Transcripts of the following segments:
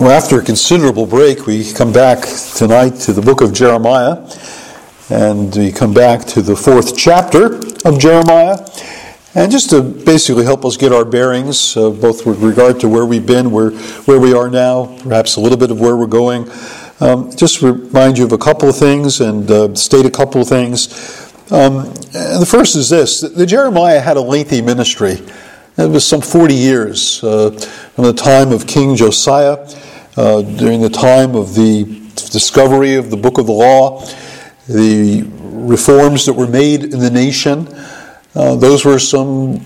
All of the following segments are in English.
Well, after a considerable break, we come back tonight to the book of Jeremiah, and we come back to the fourth chapter of Jeremiah. And just to basically help us get our bearings, uh, both with regard to where we've been, where, where we are now, perhaps a little bit of where we're going, um, just remind you of a couple of things and uh, state a couple of things. Um, the first is this the Jeremiah had a lengthy ministry. It was some 40 years uh, from the time of King Josiah uh, during the time of the discovery of the book of the law, the reforms that were made in the nation. Uh, those were some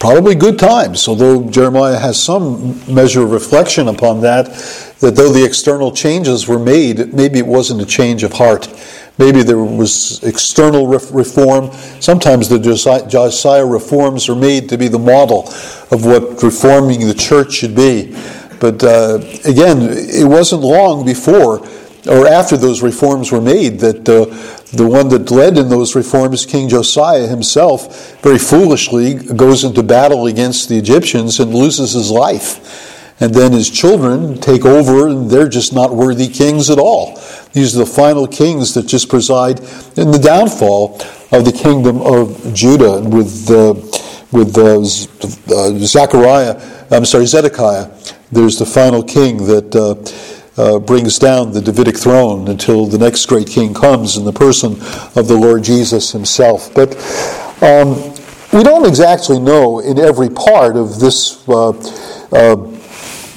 probably good times, although Jeremiah has some measure of reflection upon that, that though the external changes were made, maybe it wasn't a change of heart. Maybe there was external reform. Sometimes the Josiah reforms are made to be the model of what reforming the church should be. But uh, again, it wasn't long before or after those reforms were made that uh, the one that led in those reforms, King Josiah himself, very foolishly goes into battle against the Egyptians and loses his life. And then his children take over, and they're just not worthy kings at all. These are the final kings that just preside in the downfall of the kingdom of Judah with, uh, with uh, Zechariah, I'm sorry, Zedekiah there's the final king that uh, uh, brings down the Davidic throne until the next great king comes in the person of the Lord Jesus himself. But um, we don't exactly know in every part of this uh, uh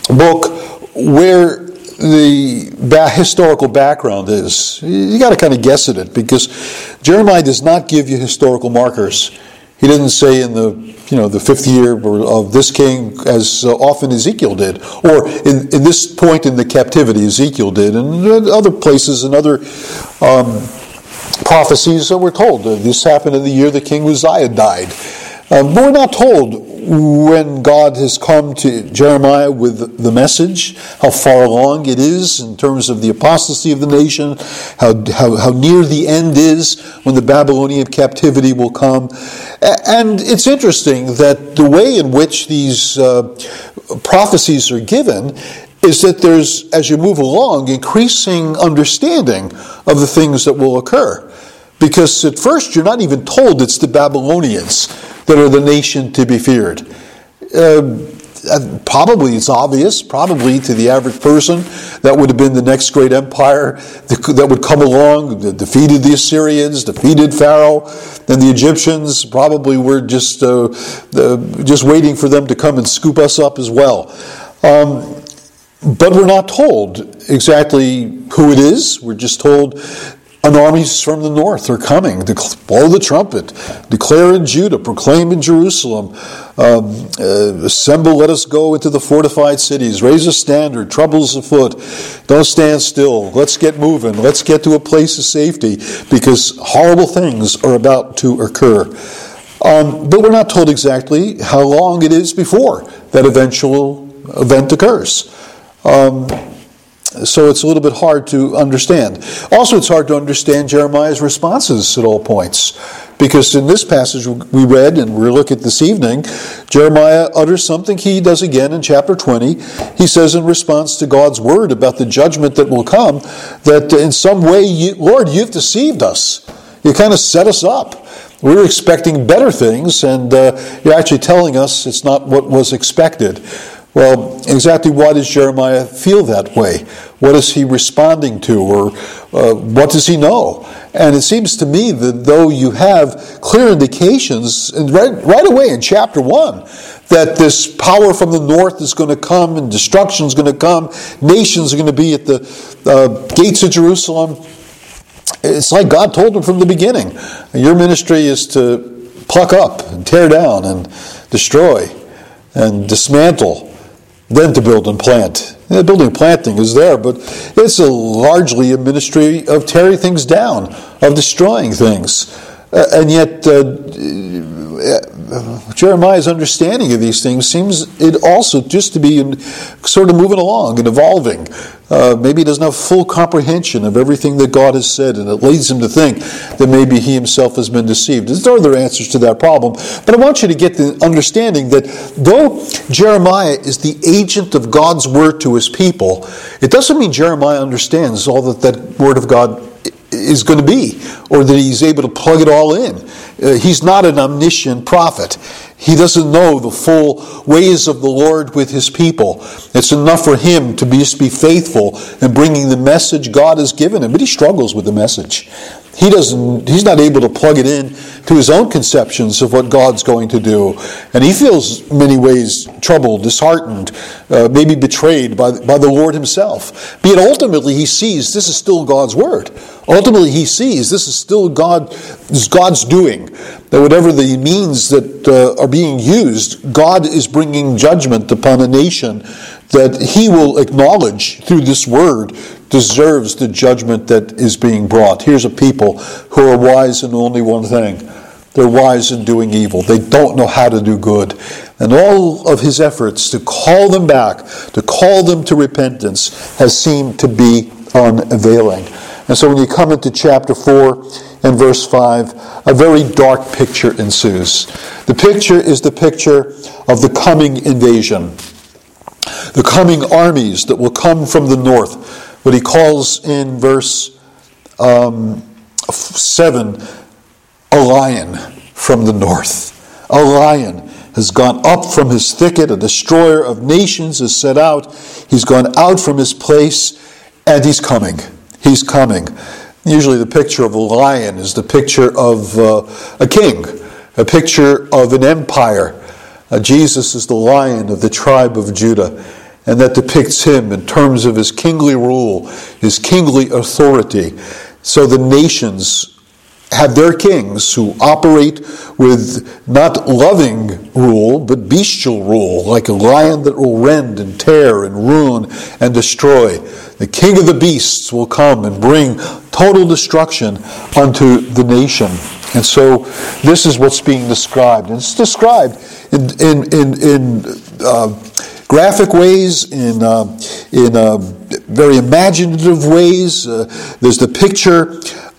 book where the ba- historical background is. You got to kind of guess at it because Jeremiah does not give you historical markers. He didn't say in the you know the fifth year of this king as often Ezekiel did, or in, in this point in the captivity Ezekiel did, and other places and other um, prophecies that were told. This happened in the year the king Uzziah died. Um, we're not told when God has come to Jeremiah with the message, how far along it is in terms of the apostasy of the nation, how, how, how near the end is when the Babylonian captivity will come. And it's interesting that the way in which these uh, prophecies are given is that there's, as you move along, increasing understanding of the things that will occur. Because at first you're not even told it's the Babylonians that are the nation to be feared. Uh, probably it's obvious, probably to the average person, that would have been the next great empire that would come along, defeated the Assyrians, defeated Pharaoh, and the Egyptians probably were just, uh, just waiting for them to come and scoop us up as well. Um, but we're not told exactly who it is. We're just told and armies from the north are coming. Blow the trumpet. Declare in Judah. Proclaim in Jerusalem. Um, uh, assemble, let us go into the fortified cities. Raise a standard. Troubles afoot. Don't stand still. Let's get moving. Let's get to a place of safety because horrible things are about to occur. Um, but we're not told exactly how long it is before that eventual event occurs. Um, so it's a little bit hard to understand. Also, it's hard to understand Jeremiah's responses at all points. Because in this passage we read and we're looking at this evening, Jeremiah utters something he does again in chapter 20. He says, in response to God's word about the judgment that will come, that in some way, you, Lord, you've deceived us. You kind of set us up. We were expecting better things, and uh, you're actually telling us it's not what was expected. Well, exactly why does Jeremiah feel that way? What is he responding to, or uh, what does he know? And it seems to me that though you have clear indications, right, right away in chapter 1, that this power from the north is going to come and destruction is going to come, nations are going to be at the uh, gates of Jerusalem. It's like God told him from the beginning your ministry is to pluck up and tear down and destroy and dismantle then to build and plant. Yeah, building and planting is there, but it's a largely a ministry of tearing things down, of destroying things. Uh, and yet, uh, Jeremiah's understanding of these things seems it also just to be sort of moving along and evolving. Uh, maybe he doesn't have full comprehension of everything that God has said, and it leads him to think that maybe he himself has been deceived. There's other answers to that problem, but I want you to get the understanding that though Jeremiah is the agent of God's word to his people, it doesn't mean Jeremiah understands all that that word of God is going to be, or that he's able to plug it all in. Uh, he's not an omniscient prophet. He doesn't know the full ways of the Lord with his people. It's enough for him to be, just be faithful in bringing the message God has given him, but he struggles with the message. He doesn't, he's not able to plug it in to his own conceptions of what God's going to do. And he feels many ways troubled, disheartened, uh, maybe betrayed by, by the Lord himself. But ultimately he sees this is still God's word. Ultimately he sees this is still God, is God's doing. That whatever the means that uh, are being used, God is bringing judgment upon a nation that he will acknowledge through this word deserves the judgment that is being brought. Here's a people who are wise in only one thing they're wise in doing evil. They don't know how to do good. And all of his efforts to call them back, to call them to repentance, has seemed to be unavailing. And so when you come into chapter 4 and verse 5, a very dark picture ensues. The picture is the picture of the coming invasion, the coming armies that will come from the north what he calls in verse um, 7 a lion from the north. A lion has gone up from his thicket, a destroyer of nations is set out. He's gone out from his place, and he's coming. He's coming. Usually, the picture of a lion is the picture of uh, a king, a picture of an empire. Uh, Jesus is the lion of the tribe of Judah and that depicts him in terms of his kingly rule, his kingly authority. So the nations have their kings who operate with not loving rule, but bestial rule, like a lion that will rend and tear and ruin and destroy. The king of the beasts will come and bring total destruction unto the nation. And so this is what's being described. And it's described in, in, in, in uh, graphic ways, in, uh, in uh, very imaginative ways. Uh, there's the picture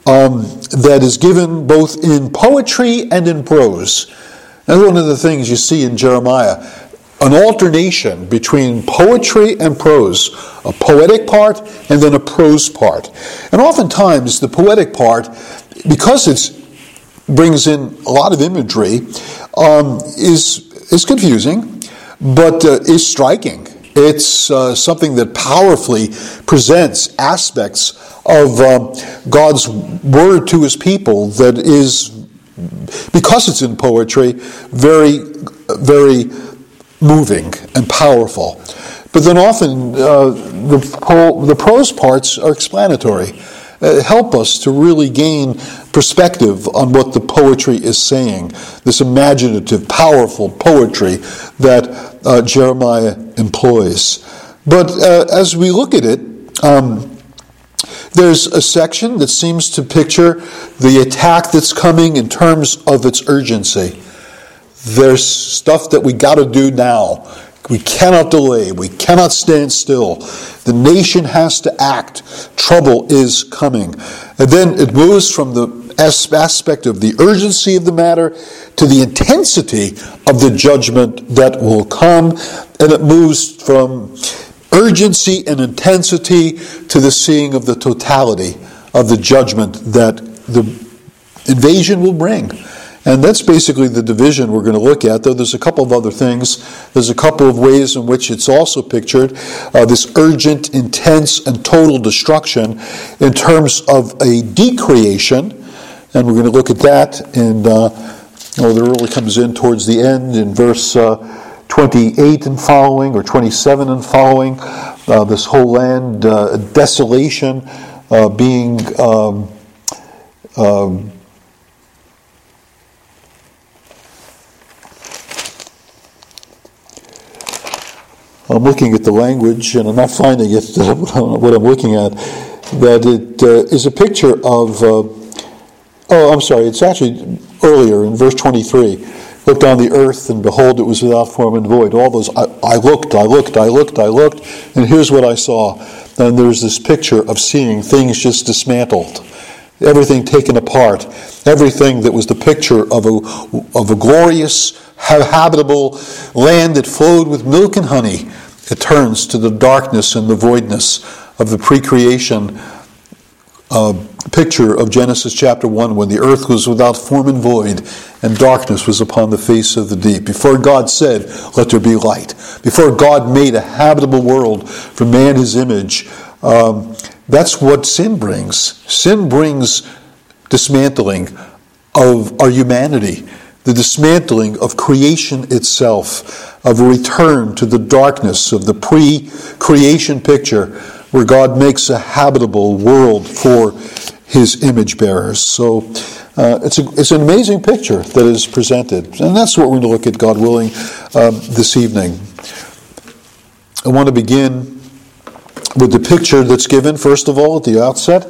um, that is given both in poetry and in prose. That's one of the things you see in Jeremiah an alternation between poetry and prose, a poetic part and then a prose part. And oftentimes the poetic part, because it brings in a lot of imagery, um, is, is confusing but uh, is striking. It's uh, something that powerfully presents aspects of um, God's word to his people that is, because it's in poetry, very, very moving and powerful. But then often uh, the, po- the prose parts are explanatory. Uh, help us to really gain perspective on what the poetry is saying. This imaginative, powerful poetry that uh, Jeremiah employs. But uh, as we look at it, um, there's a section that seems to picture the attack that's coming in terms of its urgency. There's stuff that we got to do now. We cannot delay. We cannot stand still. The nation has to act. Trouble is coming. And then it moves from the aspect of the urgency of the matter to the intensity of the judgment that will come. And it moves from urgency and intensity to the seeing of the totality of the judgment that the invasion will bring. And that's basically the division we're going to look at, though there's a couple of other things. There's a couple of ways in which it's also pictured uh, this urgent, intense, and total destruction in terms of a decreation. And we're going to look at that, and uh, oh, that really comes in towards the end in verse uh, 28 and following, or 27 and following. Uh, this whole land, uh, desolation, uh, being. Um, um I'm looking at the language and I'm not finding it, what I'm looking at, that it uh, is a picture of, uh, oh, I'm sorry, it's actually earlier in verse 23. looked on the earth, and behold, it was without form and void. All those, I, I looked, I looked, I looked, I looked, and here's what I saw. And there's this picture of seeing things just dismantled, everything taken apart, everything that was the picture of a, of a glorious, habitable land that flowed with milk and honey. It turns to the darkness and the voidness of the pre creation uh, picture of Genesis chapter 1 when the earth was without form and void and darkness was upon the face of the deep. Before God said, Let there be light. Before God made a habitable world for man his image. Um, that's what sin brings. Sin brings dismantling of our humanity, the dismantling of creation itself, of a return to the darkness of the pre creation picture where God makes a habitable world for his image bearers. So uh, it's, a, it's an amazing picture that is presented. And that's what we're going to look at, God willing, um, this evening. I want to begin with the picture that's given, first of all, at the outset,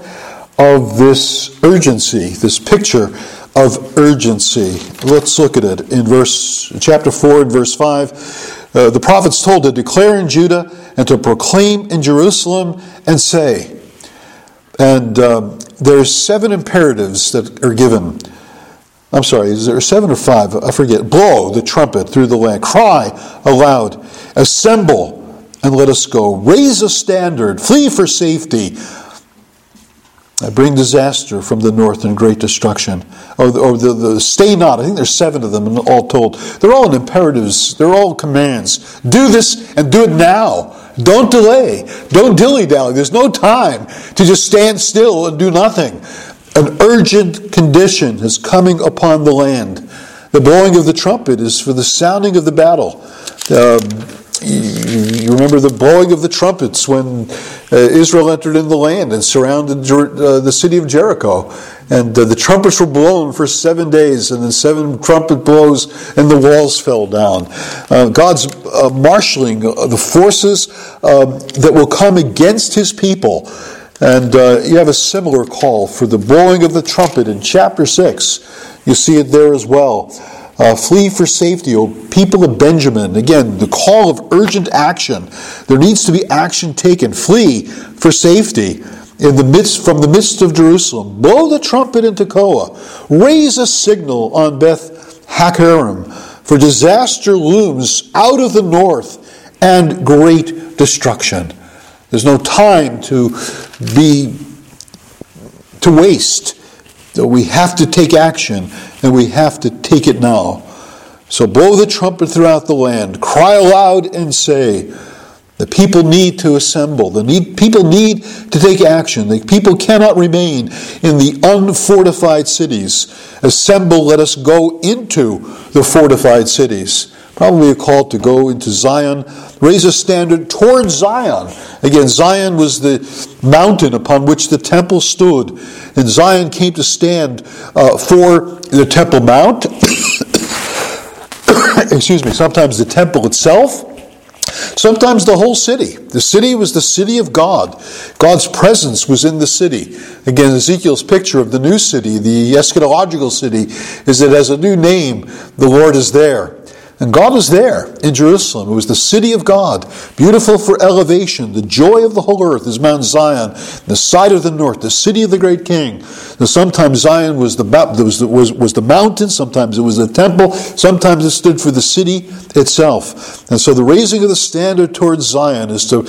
of this urgency, this picture of urgency. Let's look at it in verse chapter 4 and verse 5. Uh, the prophets told to declare in Judah and to proclaim in Jerusalem and say. And um, there's seven imperatives that are given. I'm sorry, is there seven or five? I forget. Blow the trumpet through the land. Cry aloud. Assemble and let us go. Raise a standard. Flee for safety. I bring disaster from the north and great destruction. Or, the, or the, the, stay not. I think there's seven of them all told. They're all imperatives. They're all commands. Do this and do it now. Don't delay. Don't dilly dally. There's no time to just stand still and do nothing. An urgent condition is coming upon the land. The blowing of the trumpet is for the sounding of the battle. Um, you remember the blowing of the trumpets when uh, Israel entered in the land and surrounded uh, the city of Jericho. And uh, the trumpets were blown for seven days, and then seven trumpet blows, and the walls fell down. Uh, God's uh, marshaling the forces um, that will come against his people. And uh, you have a similar call for the blowing of the trumpet in chapter 6. You see it there as well. Uh, flee for safety, O people of Benjamin. Again, the call of urgent action. There needs to be action taken. Flee for safety in the midst, from the midst of Jerusalem. Blow the trumpet in Tekoa. Raise a signal on Beth Hakkerem, for disaster looms out of the north and great destruction. There's no time to be to waste. So we have to take action and we have to take it now. So blow the trumpet throughout the land, cry aloud and say, the people need to assemble. The need, people need to take action. The people cannot remain in the unfortified cities. Assemble, let us go into the fortified cities. Probably a call to go into Zion, raise a standard towards Zion. Again, Zion was the mountain upon which the temple stood, and Zion came to stand uh, for the Temple Mount. Excuse me, sometimes the temple itself. Sometimes the whole city. The city was the city of God. God's presence was in the city. Again, Ezekiel's picture of the new city, the eschatological city, is that as a new name, the Lord is there. And God was there in Jerusalem. It was the city of God, beautiful for elevation. The joy of the whole earth is Mount Zion, the side of the north, the city of the great king. Now, sometimes Zion was the, was, was, was the mountain, sometimes it was the temple, sometimes it stood for the city itself. And so the raising of the standard towards Zion is to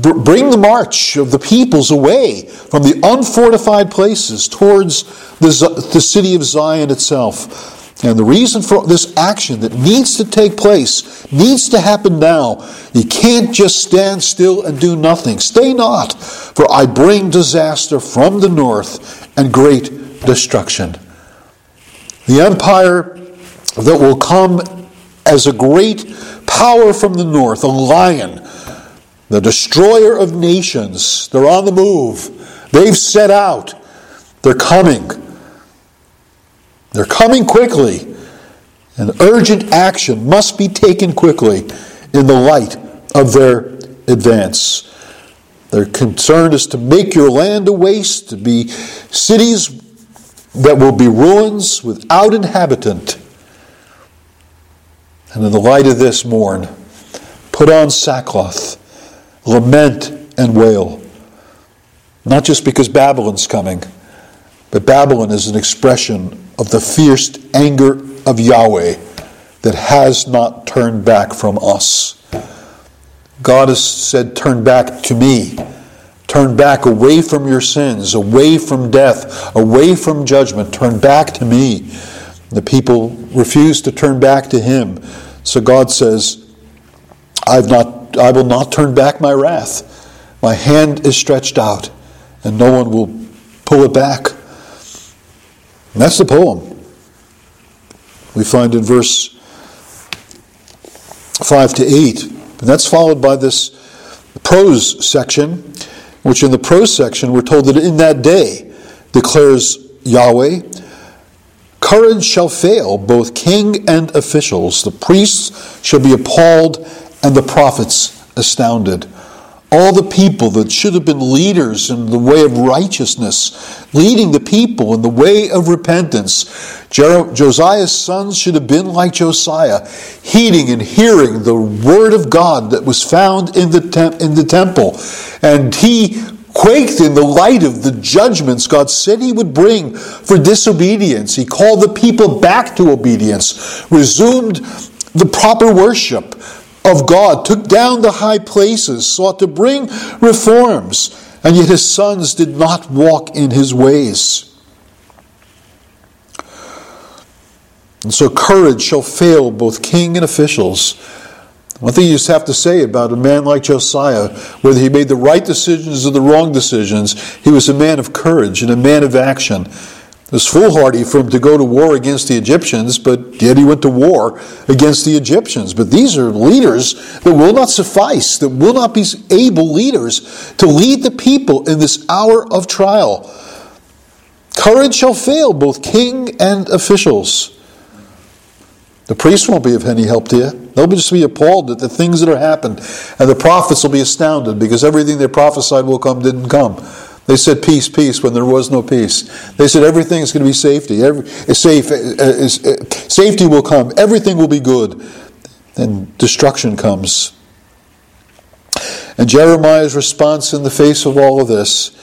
bring the march of the peoples away from the unfortified places towards the, the city of Zion itself. And the reason for this action that needs to take place needs to happen now. You can't just stand still and do nothing. Stay not, for I bring disaster from the north and great destruction. The empire that will come as a great power from the north, a lion, the destroyer of nations. They're on the move. They've set out. They're coming. They're coming quickly, and urgent action must be taken quickly in the light of their advance. Their concern is to make your land a waste, to be cities that will be ruins without inhabitant. And in the light of this, mourn. Put on sackcloth, lament and wail. Not just because Babylon's coming, but Babylon is an expression of the fierce anger of Yahweh that has not turned back from us. God has said, Turn back to me. Turn back away from your sins, away from death, away from judgment. Turn back to me. The people refuse to turn back to him. So God says, I've not, I will not turn back my wrath. My hand is stretched out, and no one will pull it back. And that's the poem. We find in verse 5 to 8. And that's followed by this prose section, which in the prose section we're told that in that day declares Yahweh, courage shall fail both king and officials. The priests shall be appalled and the prophets astounded all the people that should have been leaders in the way of righteousness, leading the people in the way of repentance. Josiah's sons should have been like Josiah, heeding and hearing the word of God that was found in the, in the temple. And he quaked in the light of the judgments God said he would bring for disobedience. He called the people back to obedience, resumed the proper worship, of God, took down the high places, sought to bring reforms, and yet his sons did not walk in his ways. And so courage shall fail both king and officials. One thing you just have to say about a man like Josiah, whether he made the right decisions or the wrong decisions, he was a man of courage and a man of action. It was foolhardy for him to go to war against the Egyptians, but yet he went to war against the Egyptians. But these are leaders that will not suffice, that will not be able leaders to lead the people in this hour of trial. Courage shall fail both king and officials. The priests won't be of any help to you. They'll just be appalled at the things that are happened. And the prophets will be astounded because everything they prophesied will come didn't come. They said peace, peace when there was no peace. They said everything is going to be safety. Every, safe, uh, uh, safety will come. Everything will be good. And destruction comes. And Jeremiah's response in the face of all of this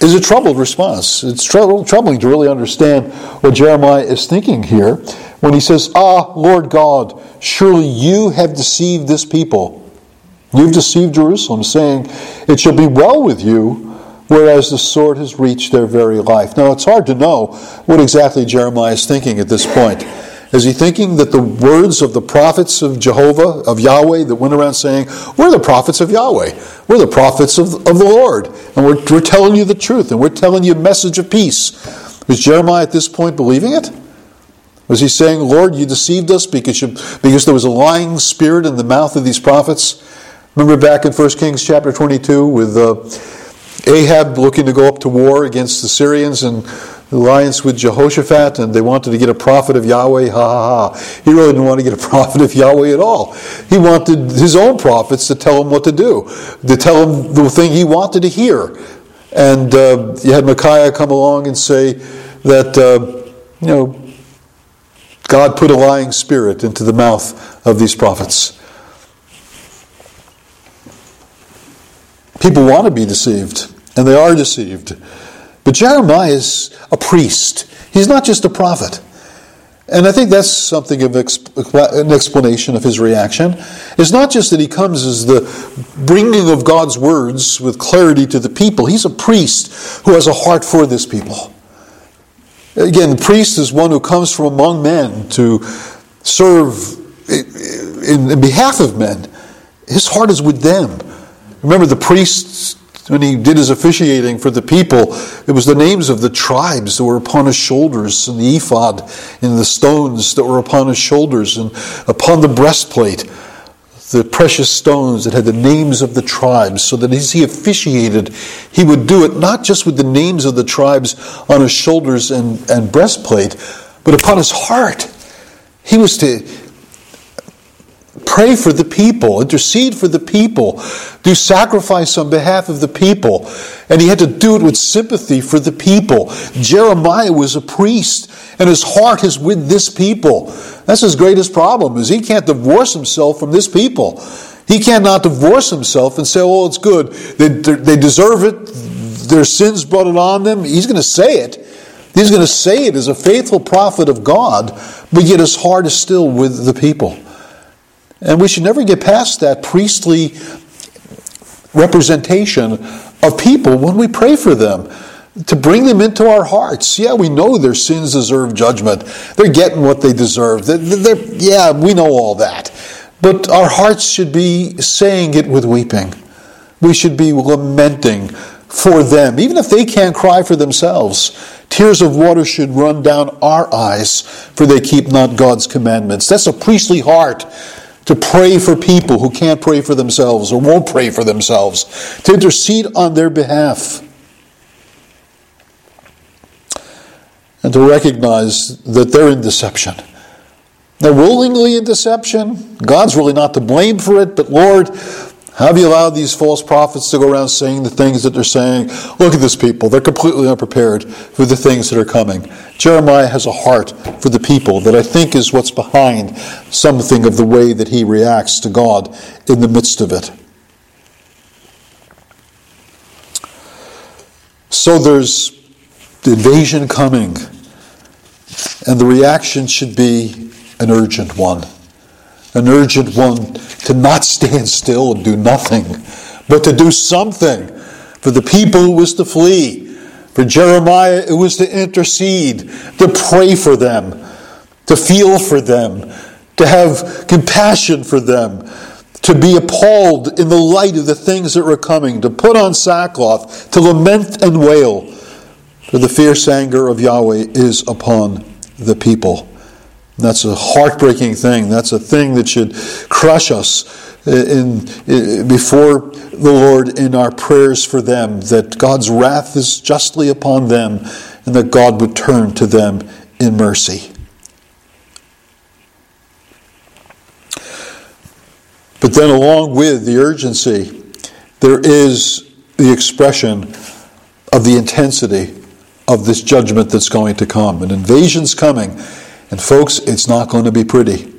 is a troubled response. It's troubling to really understand what Jeremiah is thinking here when he says, Ah, Lord God, surely you have deceived this people You've deceived Jerusalem, saying, It shall be well with you, whereas the sword has reached their very life. Now, it's hard to know what exactly Jeremiah is thinking at this point. Is he thinking that the words of the prophets of Jehovah, of Yahweh, that went around saying, We're the prophets of Yahweh, we're the prophets of, of the Lord, and we're, we're telling you the truth, and we're telling you a message of peace? Was Jeremiah at this point believing it? Was he saying, Lord, you deceived us because, you, because there was a lying spirit in the mouth of these prophets? Remember back in 1 Kings chapter 22 with uh, Ahab looking to go up to war against the Syrians and alliance with Jehoshaphat, and they wanted to get a prophet of Yahweh. Ha ha ha. He really didn't want to get a prophet of Yahweh at all. He wanted his own prophets to tell him what to do, to tell him the thing he wanted to hear. And uh, you had Micaiah come along and say that, uh, you know, God put a lying spirit into the mouth of these prophets. People want to be deceived, and they are deceived. But Jeremiah is a priest, he's not just a prophet. And I think that's something of an explanation of his reaction. It's not just that he comes as the bringing of God's words with clarity to the people. He's a priest who has a heart for this people. Again, priest is one who comes from among men to serve in behalf of men. His heart is with them. Remember the priests, when he did his officiating for the people, it was the names of the tribes that were upon his shoulders, and the ephod, and the stones that were upon his shoulders, and upon the breastplate, the precious stones that had the names of the tribes, so that as he officiated, he would do it not just with the names of the tribes on his shoulders and, and breastplate, but upon his heart. He was to pray for the people, intercede for the people do sacrifice on behalf of the people. And he had to do it with sympathy for the people. Jeremiah was a priest, and his heart is with this people. That's his greatest problem, is he can't divorce himself from this people. He cannot divorce himself and say, oh, it's good. They, they deserve it. Their sins brought it on them. He's going to say it. He's going to say it as a faithful prophet of God, but yet his heart is still with the people. And we should never get past that priestly representation of people when we pray for them. To bring them into our hearts. Yeah, we know their sins deserve judgment. They're getting what they deserve. They're, they're, yeah, we know all that. But our hearts should be saying it with weeping. We should be lamenting for them, even if they can't cry for themselves. Tears of water should run down our eyes, for they keep not God's commandments. That's a priestly heart to pray for people who can't pray for themselves or won't pray for themselves, to intercede on their behalf. And to recognize that they're in deception they're willingly in deception. God's really not to blame for it, but Lord, have you allowed these false prophets to go around saying the things that they're saying? Look at this people. They're completely unprepared for the things that are coming. Jeremiah has a heart for the people that I think is what's behind something of the way that he reacts to God in the midst of it. So there's the invasion coming, and the reaction should be an urgent one. An urgent one to not stand still and do nothing, but to do something. For the people, it was to flee. For Jeremiah, it was to intercede, to pray for them, to feel for them, to have compassion for them, to be appalled in the light of the things that were coming, to put on sackcloth, to lament and wail. For the fierce anger of Yahweh is upon the people. That's a heartbreaking thing. That's a thing that should crush us uh, in, in, before the Lord in our prayers for them, that God's wrath is justly upon them and that God would turn to them in mercy. But then, along with the urgency, there is the expression of the intensity of this judgment that's going to come. An invasion's coming. And folks, it's not going to be pretty.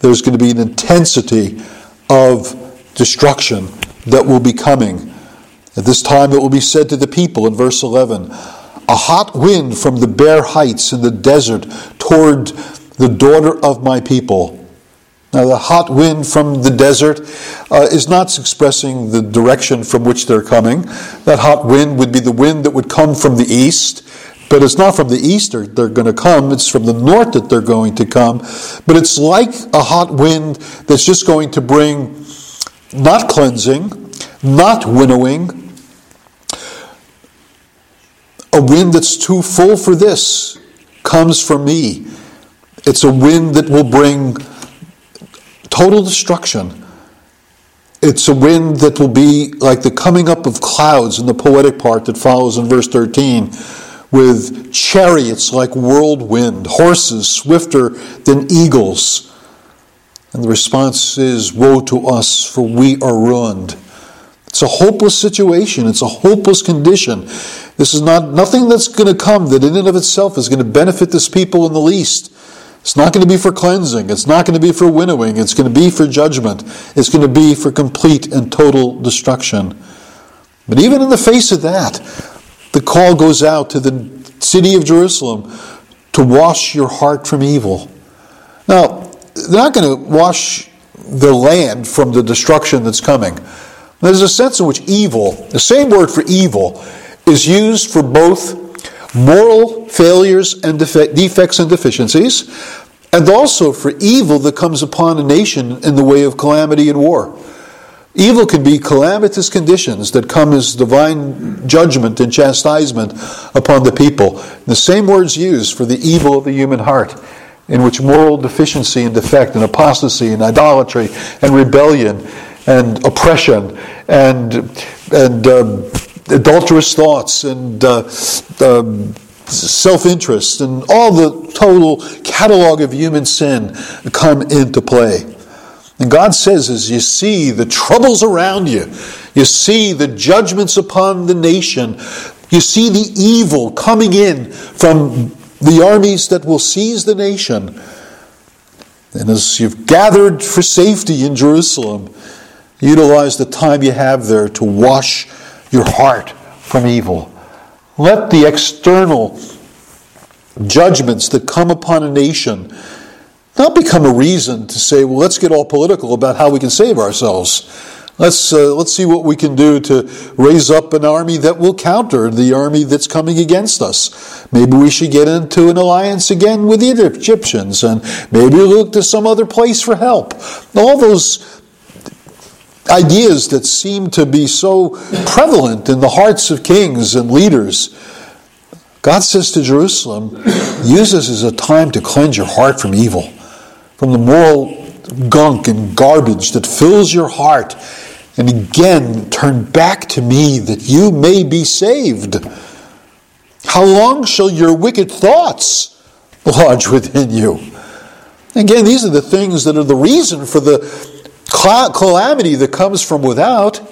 There's going to be an intensity of destruction that will be coming. At this time, it will be said to the people in verse 11 A hot wind from the bare heights in the desert toward the daughter of my people. Now, the hot wind from the desert uh, is not expressing the direction from which they're coming. That hot wind would be the wind that would come from the east. But it's not from the east they're, they're going to come, it's from the north that they're going to come. But it's like a hot wind that's just going to bring not cleansing, not winnowing, a wind that's too full for this comes from me. It's a wind that will bring total destruction. It's a wind that will be like the coming up of clouds in the poetic part that follows in verse 13 with chariots like whirlwind, horses swifter than eagles. And the response is, Woe to us, for we are ruined. It's a hopeless situation. It's a hopeless condition. This is not nothing that's going to come that in and of itself is going to benefit this people in the least. It's not going to be for cleansing. It's not going to be for winnowing. It's going to be for judgment. It's going to be for complete and total destruction. But even in the face of that, the call goes out to the city of Jerusalem to wash your heart from evil. Now, they're not going to wash the land from the destruction that's coming. There's a sense in which evil, the same word for evil, is used for both moral failures and defects and deficiencies, and also for evil that comes upon a nation in the way of calamity and war. Evil can be calamitous conditions that come as divine judgment and chastisement upon the people. The same words used for the evil of the human heart, in which moral deficiency and defect and apostasy and idolatry and rebellion and oppression and and um, adulterous thoughts and uh, um, self-interest and all the total catalog of human sin come into play. And God says, as you see the troubles around you, you see the judgments upon the nation, you see the evil coming in from the armies that will seize the nation. And as you've gathered for safety in Jerusalem, utilize the time you have there to wash your heart from evil. Let the external judgments that come upon a nation not become a reason to say, well, let's get all political about how we can save ourselves. Let's, uh, let's see what we can do to raise up an army that will counter the army that's coming against us. Maybe we should get into an alliance again with the Egyptians, and maybe look to some other place for help. All those ideas that seem to be so prevalent in the hearts of kings and leaders. God says to Jerusalem, use this as a time to cleanse your heart from evil from the moral gunk and garbage that fills your heart, and again turn back to me that you may be saved. How long shall your wicked thoughts lodge within you? Again, these are the things that are the reason for the calamity that comes from without.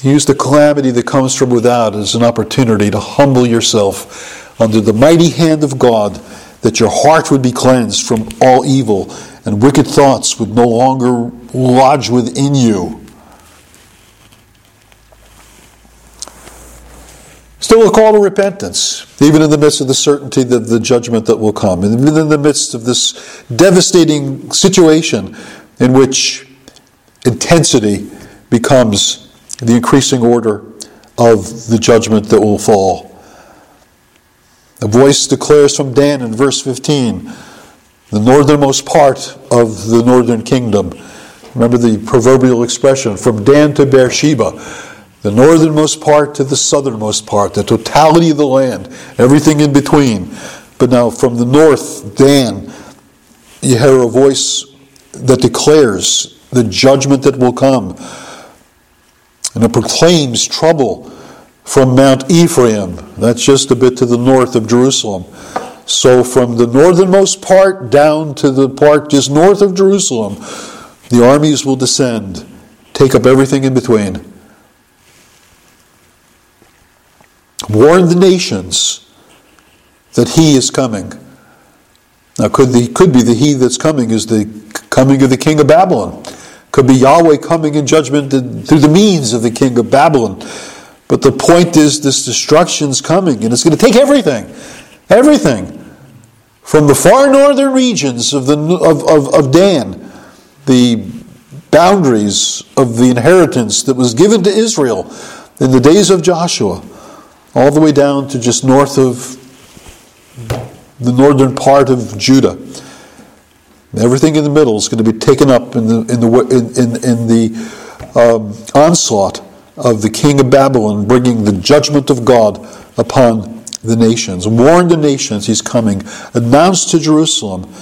Use the calamity that comes from without as an opportunity to humble yourself under the mighty hand of God that your heart would be cleansed from all evil and wicked thoughts would no longer lodge within you. Still a call to repentance, even in the midst of the certainty that the judgment that will come, and even in the midst of this devastating situation in which intensity becomes the increasing order of the judgment that will fall. A voice declares from Dan in verse 15, the northernmost part of the northern kingdom. Remember the proverbial expression from Dan to Beersheba, the northernmost part to the southernmost part, the totality of the land, everything in between. But now from the north, Dan, you hear a voice that declares the judgment that will come. And it proclaims trouble from Mount Ephraim, that's just a bit to the north of Jerusalem. So, from the northernmost part down to the part just north of Jerusalem, the armies will descend, take up everything in between. Warn the nations that he is coming. Now, could, the, could be the he that's coming is the coming of the king of Babylon. Could be Yahweh coming in judgment through the means of the king of Babylon. But the point is, this destruction's coming, and it's going to take everything. Everything. From the far northern regions of, the, of, of, of Dan, the boundaries of the inheritance that was given to Israel in the days of Joshua, all the way down to just north of the northern part of Judah. Everything in the middle is going to be taken up in the, in the, in, in, in the um, onslaught of the king of Babylon, bringing the judgment of God upon the nations. Warn the nations he's coming. Announce to Jerusalem,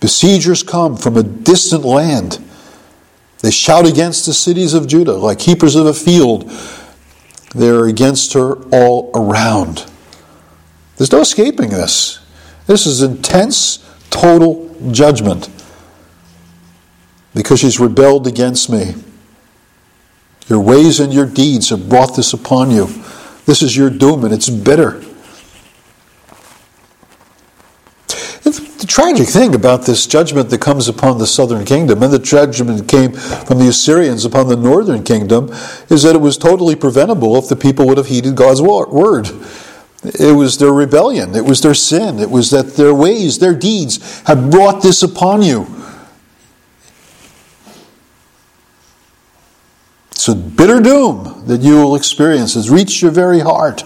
besiegers come from a distant land. They shout against the cities of Judah like keepers of a field. They're against her all around. There's no escaping this. This is intense, total judgment because she's rebelled against me. Your ways and your deeds have brought this upon you. This is your doom, and it's bitter. The tragic thing about this judgment that comes upon the southern kingdom and the judgment that came from the Assyrians upon the northern kingdom is that it was totally preventable if the people would have heeded God's word. It was their rebellion, it was their sin, it was that their ways, their deeds have brought this upon you. So, bitter doom that you will experience has reached your very heart.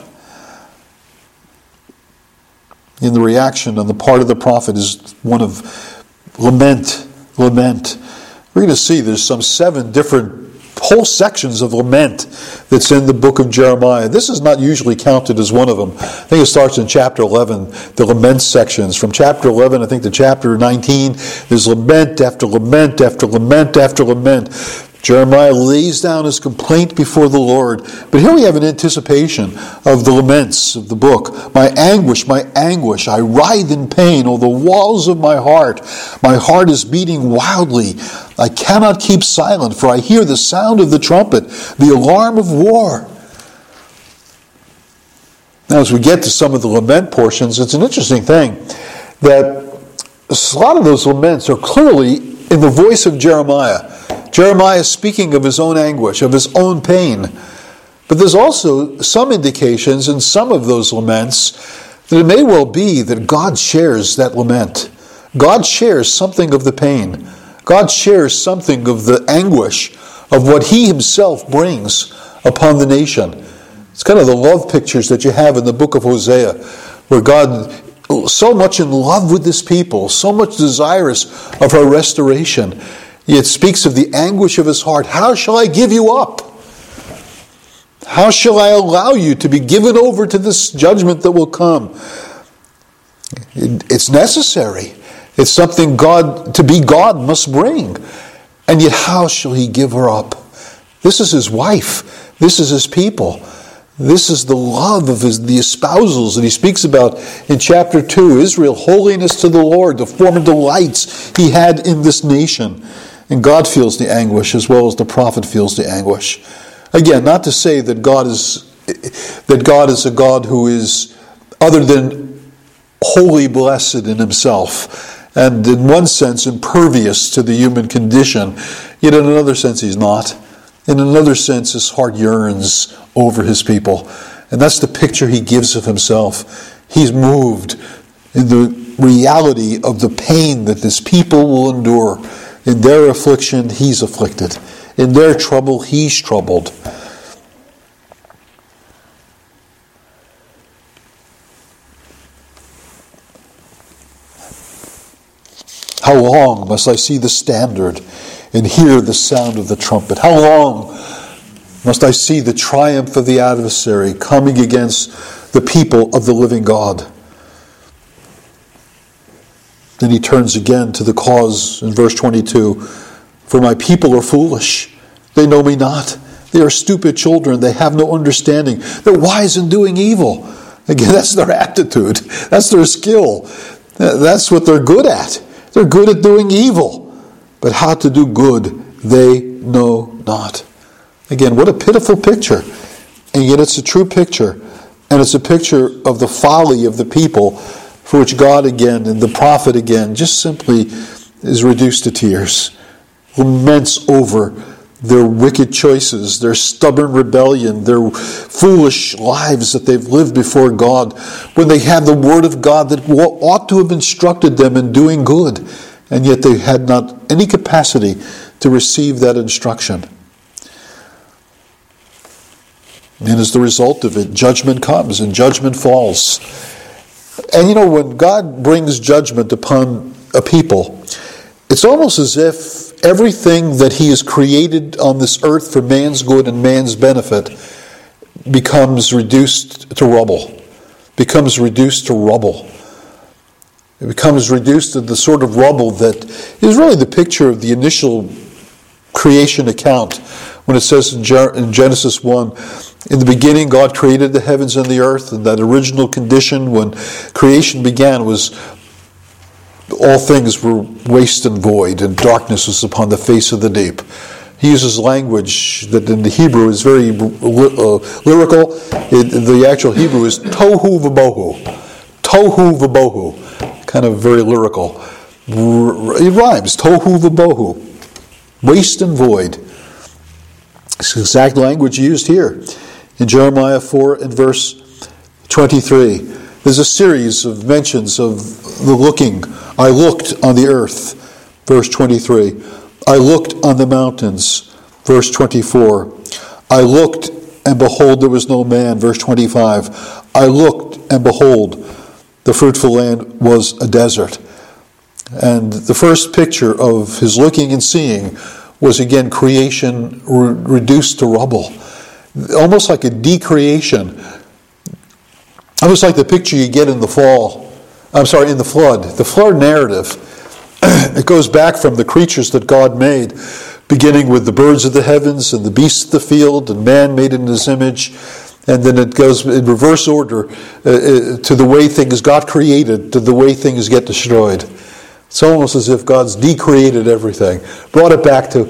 In the reaction on the part of the prophet is one of lament, lament. We're going to see there's some seven different whole sections of lament that's in the book of Jeremiah. This is not usually counted as one of them. I think it starts in chapter 11, the lament sections. From chapter 11, I think, to chapter 19, there's lament after lament after lament after lament. Jeremiah lays down his complaint before the Lord. But here we have an anticipation of the laments of the book. My anguish, my anguish, I writhe in pain, oh, the walls of my heart. My heart is beating wildly. I cannot keep silent, for I hear the sound of the trumpet, the alarm of war. Now, as we get to some of the lament portions, it's an interesting thing that a lot of those laments are clearly in the voice of Jeremiah. Jeremiah is speaking of his own anguish, of his own pain. But there's also some indications in some of those laments that it may well be that God shares that lament. God shares something of the pain. God shares something of the anguish of what he himself brings upon the nation. It's kind of the love pictures that you have in the book of Hosea, where God so much in love with this people, so much desirous of her restoration. It speaks of the anguish of his heart. How shall I give you up? How shall I allow you to be given over to this judgment that will come? It's necessary. It's something God, to be God, must bring. And yet, how shall he give her up? This is his wife. This is his people. This is the love of his, the espousals that he speaks about in chapter 2 Israel, holiness to the Lord, the former delights he had in this nation. And God feels the anguish as well as the prophet feels the anguish. Again, not to say that God is that God is a God who is other than wholly blessed in himself and in one sense impervious to the human condition, yet in another sense he's not. In another sense his heart yearns over his people. And that's the picture he gives of himself. He's moved in the reality of the pain that this people will endure in their affliction, he's afflicted. In their trouble, he's troubled. How long must I see the standard and hear the sound of the trumpet? How long must I see the triumph of the adversary coming against the people of the living God? Then he turns again to the cause in verse 22 For my people are foolish, they know me not. They are stupid children, they have no understanding. They're wise in doing evil. Again, that's their aptitude, that's their skill, that's what they're good at. They're good at doing evil. But how to do good, they know not. Again, what a pitiful picture. And yet it's a true picture. And it's a picture of the folly of the people for which God again and the prophet again just simply is reduced to tears, laments over their wicked choices, their stubborn rebellion, their foolish lives that they've lived before God, when they had the Word of God that ought to have instructed them in doing good, and yet they had not any capacity to receive that instruction. And as the result of it, judgment comes and judgment falls. And you know, when God brings judgment upon a people, it's almost as if everything that He has created on this earth for man's good and man's benefit becomes reduced to rubble, becomes reduced to rubble. It becomes reduced to the sort of rubble that is really the picture of the initial creation account when it says in Genesis 1 in the beginning, God created the heavens and the earth, and that original condition when creation began was all things were waste and void, and darkness was upon the face of the deep. He uses language that in the Hebrew is very uh, lyrical. It, the actual Hebrew is tohu vabohu. Tohu vabohu. Kind of very lyrical. It rhymes. Tohu vabohu. Waste and void. It's the exact language used here in Jeremiah 4 and verse 23. There's a series of mentions of the looking. I looked on the earth, verse 23. I looked on the mountains, verse 24. I looked and behold, there was no man, verse 25. I looked and behold, the fruitful land was a desert. And the first picture of his looking and seeing was again creation re- reduced to rubble almost like a decreation, almost like the picture you get in the fall. I'm sorry, in the flood. The flood narrative, it goes back from the creatures that God made beginning with the birds of the heavens and the beasts of the field and man made in his image. And then it goes in reverse order uh, uh, to the way things got created, to the way things get destroyed. It's almost as if God's decreated everything, brought it back to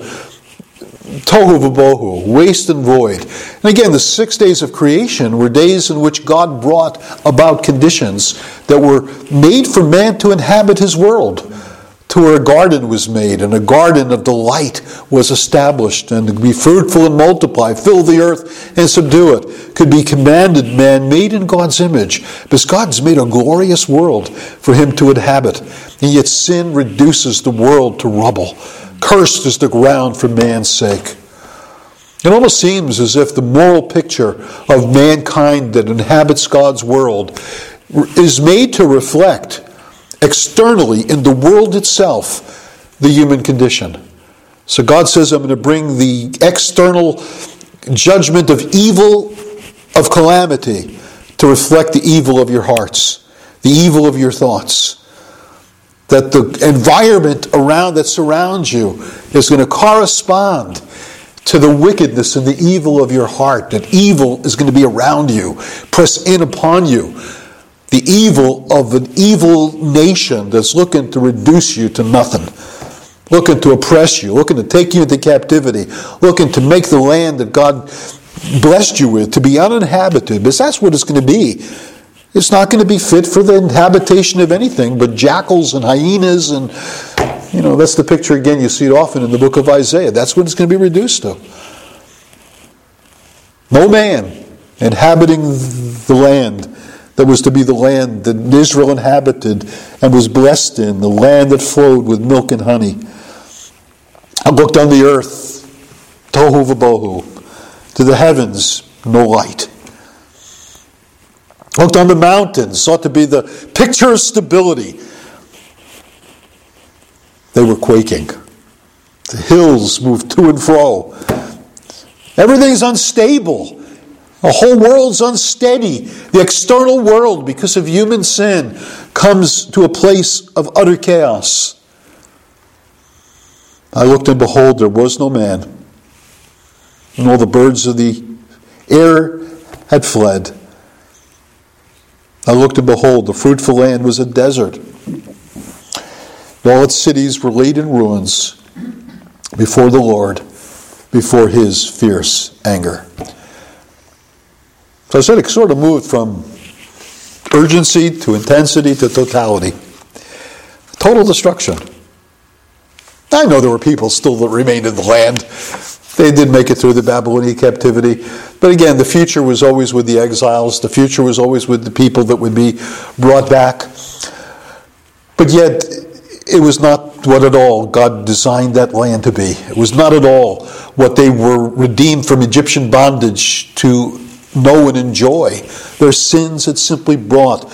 tohu vabohu, waste and void. And again, the six days of creation were days in which God brought about conditions that were made for man to inhabit his world to where a garden was made and a garden of delight was established and to be fruitful and multiply, fill the earth and subdue it, could be commanded man made in God's image because God's made a glorious world for him to inhabit. And yet sin reduces the world to rubble. Cursed is the ground for man's sake. It almost seems as if the moral picture of mankind that inhabits God's world is made to reflect externally in the world itself the human condition. So God says, I'm going to bring the external judgment of evil, of calamity, to reflect the evil of your hearts, the evil of your thoughts. That the environment around that surrounds you is going to correspond to the wickedness and the evil of your heart. That evil is going to be around you, press in upon you the evil of an evil nation that's looking to reduce you to nothing, looking to oppress you, looking to take you into captivity, looking to make the land that God blessed you with to be uninhabited, because that's what it's going to be. It's not going to be fit for the habitation of anything but jackals and hyenas and you know, that's the picture again you see it often in the book of Isaiah. That's what it's going to be reduced to. No man inhabiting the land that was to be the land that Israel inhabited and was blessed in, the land that flowed with milk and honey. I looked on the earth, tohu vabohu, to the heavens, no light. Looked on the mountains, sought to be the picture of stability. They were quaking. The hills moved to and fro. Everything's unstable. The whole world's unsteady. The external world, because of human sin, comes to a place of utter chaos. I looked and behold, there was no man, and all the birds of the air had fled. I looked and behold, the fruitful land was a desert. And All its cities were laid in ruins before the Lord, before his fierce anger. So I said it sort of moved from urgency to intensity to totality. Total destruction. I know there were people still that remained in the land. They did make it through the Babylonian captivity. But again, the future was always with the exiles. The future was always with the people that would be brought back. But yet, it was not what at all God designed that land to be. It was not at all what they were redeemed from Egyptian bondage to know and enjoy. Their sins had simply brought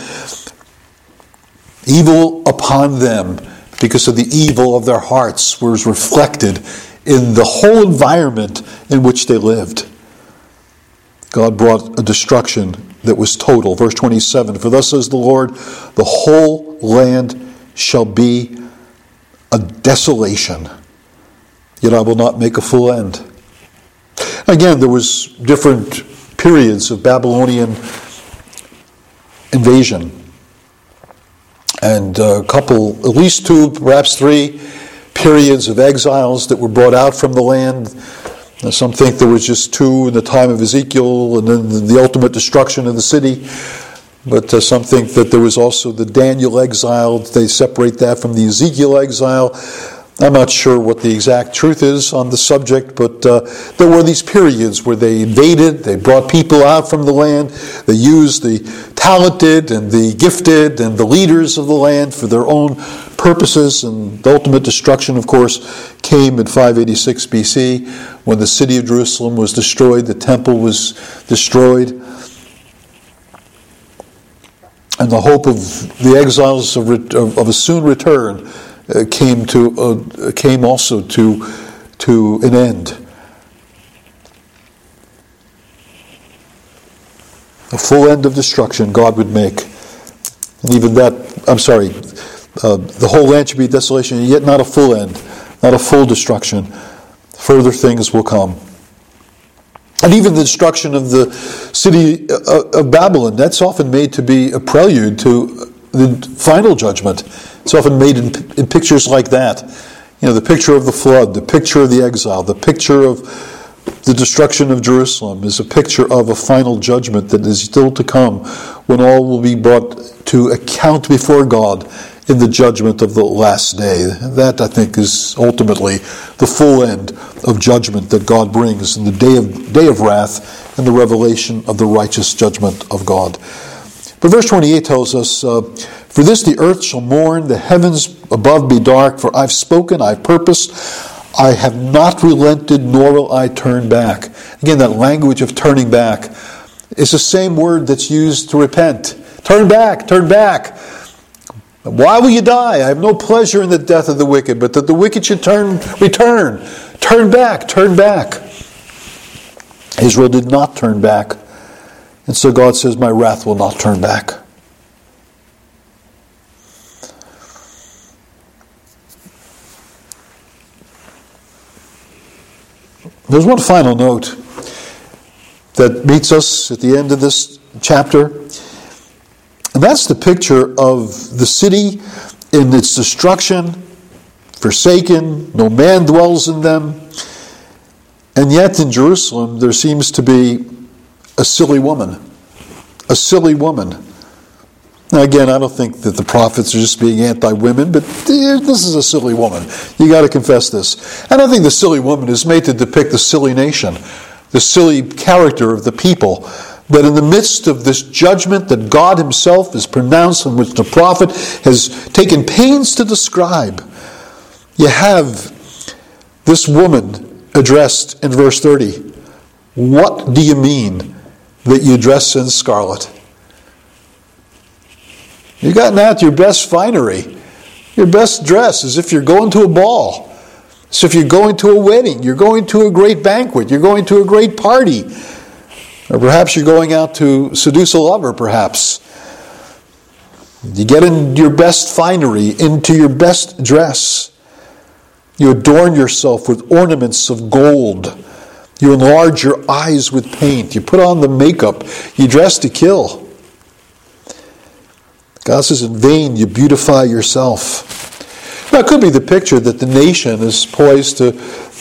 evil upon them because of the evil of their hearts was reflected in the whole environment in which they lived. God brought a destruction that was total. Verse 27 For thus says the Lord, the whole land shall be a desolation, yet I will not make a full end. Again, there was different periods of Babylonian invasion. And a couple, at least two, perhaps three periods of exiles that were brought out from the land. Some think there was just two in the time of Ezekiel and then the ultimate destruction of the city. But uh, some think that there was also the Daniel exile. They separate that from the Ezekiel exile. I'm not sure what the exact truth is on the subject, but uh, there were these periods where they invaded, they brought people out from the land, they used the talented and the gifted and the leaders of the land for their own purposes, and the ultimate destruction, of course, came in 586 BC when the city of Jerusalem was destroyed, the temple was destroyed. And the hope of the exiles of, of a soon return uh, came to uh, came also to to an end. A full end of destruction God would make, and even that I'm sorry, uh, the whole land should be desolation, yet not a full end, not a full destruction. further things will come. And even the destruction of the city uh, of Babylon, that's often made to be a prelude to the final judgment. It's often made in, in pictures like that. You know, the picture of the flood, the picture of the exile, the picture of the destruction of Jerusalem is a picture of a final judgment that is still to come when all will be brought to account before God in the judgment of the last day. That, I think, is ultimately the full end of judgment that God brings in the day of, day of wrath and the revelation of the righteous judgment of God. But verse 28 tells us, uh, For this the earth shall mourn, the heavens above be dark, for I've spoken, I've purposed, I have not relented, nor will I turn back. Again, that language of turning back is the same word that's used to repent. Turn back, turn back. Why will you die? I have no pleasure in the death of the wicked, but that the wicked should turn, return. Turn back, turn back. Israel did not turn back. And so God says, My wrath will not turn back. There's one final note that meets us at the end of this chapter. And that's the picture of the city in its destruction, forsaken, no man dwells in them. And yet in Jerusalem, there seems to be a silly woman. A silly woman. Now, again, I don't think that the prophets are just being anti women, but this is a silly woman. You got to confess this. And I think the silly woman is made to depict the silly nation, the silly character of the people that in the midst of this judgment that God Himself has pronounced and which the prophet has taken pains to describe, you have this woman addressed in verse 30. What do you mean that you dress in scarlet? You've gotten out your best finery, your best dress, as if you're going to a ball. So if you're going to a wedding, you're going to a great banquet, you're going to a great party. Or perhaps you're going out to seduce a lover, perhaps. You get in your best finery, into your best dress. You adorn yourself with ornaments of gold. You enlarge your eyes with paint. You put on the makeup. You dress to kill. God says, in vain you beautify yourself. Now, it could be the picture that the nation is poised to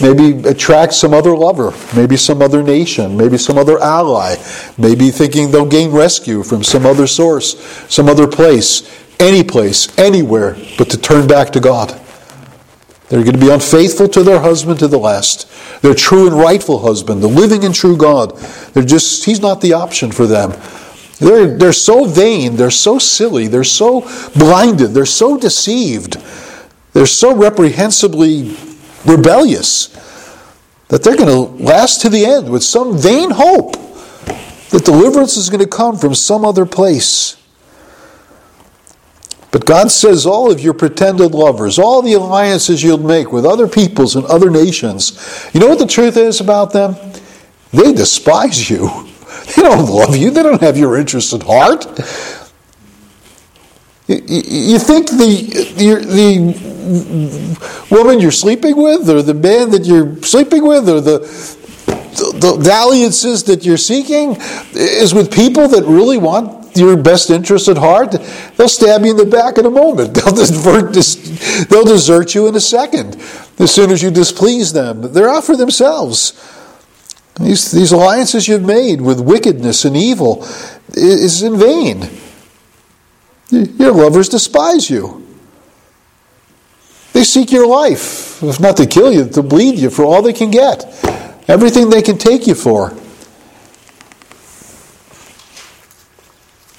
maybe attract some other lover, maybe some other nation, maybe some other ally, maybe thinking they'll gain rescue from some other source, some other place, any place, anywhere, but to turn back to God. They're going to be unfaithful to their husband to the last. Their true and rightful husband, the living and true God. They're just, he's not the option for them. They're, they're so vain, they're so silly, they're so blinded, they're so deceived they're so reprehensibly rebellious that they're going to last to the end with some vain hope that deliverance is going to come from some other place. But God says all of your pretended lovers, all the alliances you'll make with other peoples and other nations, you know what the truth is about them? They despise you. They don't love you. They don't have your interests at heart. You think the, the woman you're sleeping with, or the man that you're sleeping with, or the, the, the alliances that you're seeking is with people that really want your best interest at heart? They'll stab you in the back in a moment. They'll desert, they'll desert you in a second as soon as you displease them. They're out for themselves. These, these alliances you've made with wickedness and evil is in vain. Your lovers despise you. They seek your life, if not to kill you, to bleed you for all they can get. Everything they can take you for.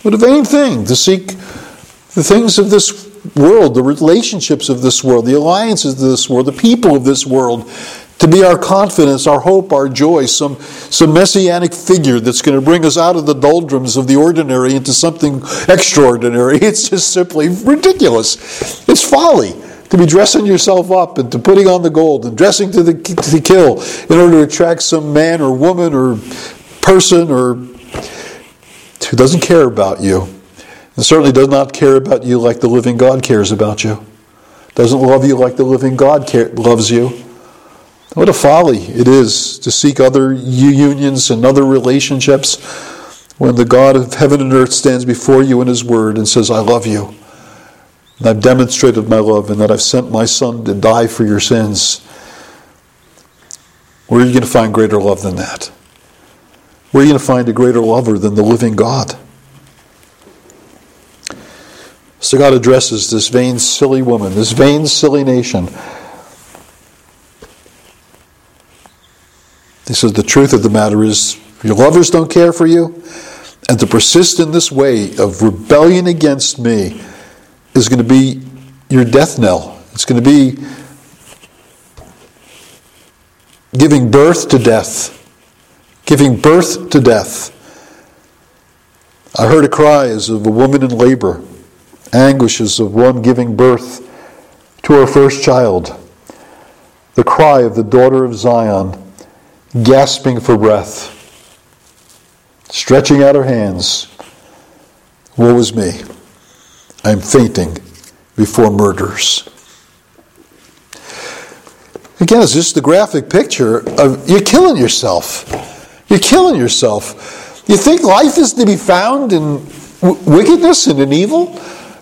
What a vain thing to seek the things of this world, the relationships of this world, the alliances of this world, the people of this world, to be our confidence, our hope, our joy, some, some messianic figure that's going to bring us out of the doldrums of the ordinary into something extraordinary. It's just simply ridiculous. It's folly to be dressing yourself up and to putting on the gold and dressing to the, to the kill in order to attract some man or woman or person or who doesn't care about you and certainly does not care about you like the living God cares about you. Doesn't love you like the living God care, loves you. What a folly it is to seek other unions and other relationships when the God of heaven and earth stands before you in His Word and says, I love you. And I've demonstrated my love and that I've sent my Son to die for your sins. Where are you going to find greater love than that? Where are you going to find a greater lover than the living God? So God addresses this vain, silly woman, this vain, silly nation. He says, The truth of the matter is, your lovers don't care for you, and to persist in this way of rebellion against me is going to be your death knell. It's going to be giving birth to death. Giving birth to death. I heard a cry as of a woman in labor, anguishes of one giving birth to her first child. The cry of the daughter of Zion, gasping for breath, stretching out her hands. Woe is me. I'm fainting before murders. Again, it's just the graphic picture of you're killing yourself. You're killing yourself. You think life is to be found in w- wickedness and in evil?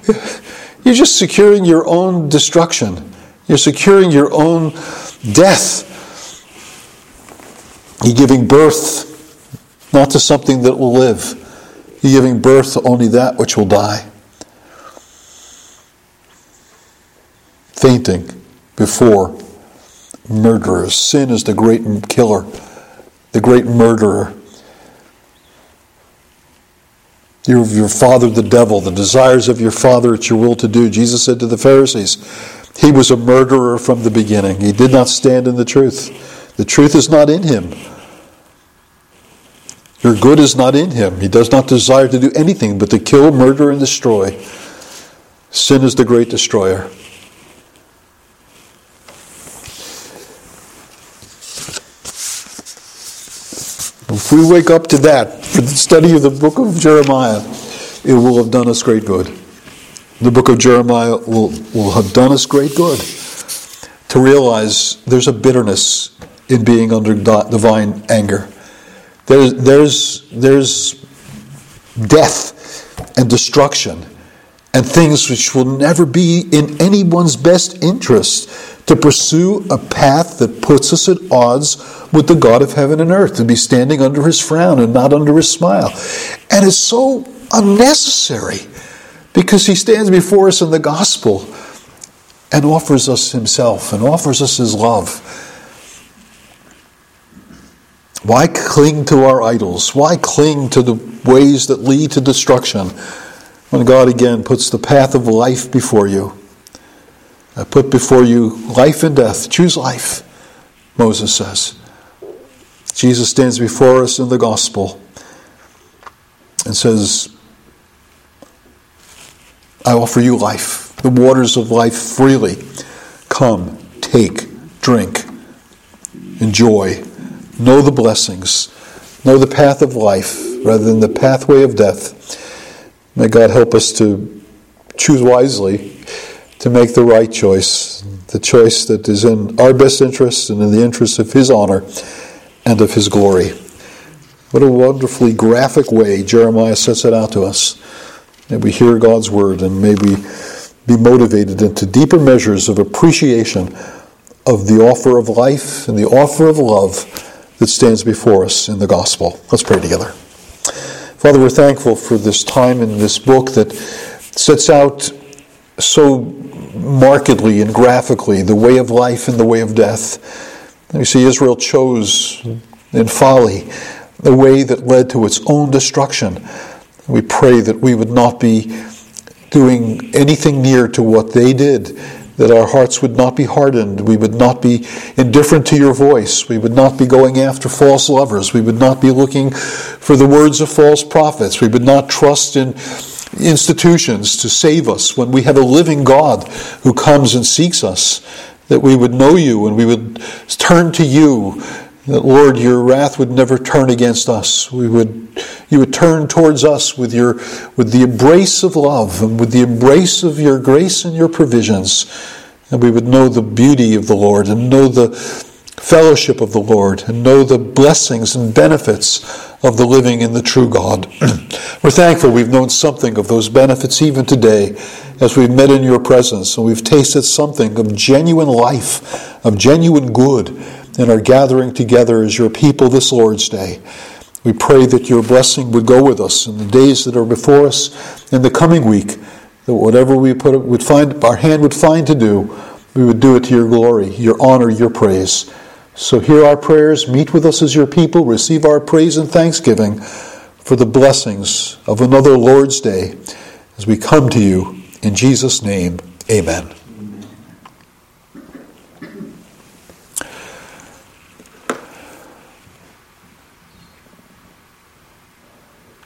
You're just securing your own destruction. You're securing your own death. You're giving birth not to something that will live. You're giving birth to only that which will die. Fainting before murderers. Sin is the great killer, the great murderer. You're your father, the devil, the desires of your father, it's your will to do. Jesus said to the Pharisees, He was a murderer from the beginning. He did not stand in the truth. The truth is not in him. Your good is not in him. He does not desire to do anything but to kill, murder, and destroy. Sin is the great destroyer. If we wake up to that for the study of the book of Jeremiah, it will have done us great good. The book of Jeremiah will, will have done us great good to realize there's a bitterness in being under divine anger. There's, there's, there's death and destruction and things which will never be in anyone's best interest to pursue a path that puts us at odds with the God of heaven and earth, to be standing under his frown and not under his smile. And it's so unnecessary because he stands before us in the gospel and offers us himself and offers us his love. Why cling to our idols? Why cling to the ways that lead to destruction when God again puts the path of life before you? I put before you life and death. Choose life, Moses says. Jesus stands before us in the gospel and says, I offer you life, the waters of life freely. Come, take, drink, enjoy, know the blessings, know the path of life rather than the pathway of death. May God help us to choose wisely, to make the right choice, the choice that is in our best interest and in the interest of His honor and of his glory. What a wonderfully graphic way Jeremiah sets it out to us. May we hear God's word and may we be motivated into deeper measures of appreciation of the offer of life and the offer of love that stands before us in the gospel. Let's pray together. Father, we're thankful for this time in this book that sets out so markedly and graphically the way of life and the way of death. You see, Israel chose in folly the way that led to its own destruction. We pray that we would not be doing anything near to what they did, that our hearts would not be hardened, we would not be indifferent to your voice, we would not be going after false lovers, we would not be looking for the words of false prophets, we would not trust in institutions to save us when we have a living God who comes and seeks us that we would know you and we would turn to you. That Lord, your wrath would never turn against us. We would, you would turn towards us with your, with the embrace of love and with the embrace of your grace and your provisions. And we would know the beauty of the Lord and know the fellowship of the Lord and know the blessings and benefits of the living in the true God. We're thankful we've known something of those benefits even today as we've met in your presence and we've tasted something of genuine life, of genuine good in our gathering together as your people this Lord's Day. We pray that your blessing would go with us in the days that are before us in the coming week, that whatever we put would find our hand would find to do, we would do it to your glory, your honor, your praise. So hear our prayers, meet with us as your people, receive our praise and thanksgiving for the blessings of another Lord's Day as we come to you. In Jesus' name, amen.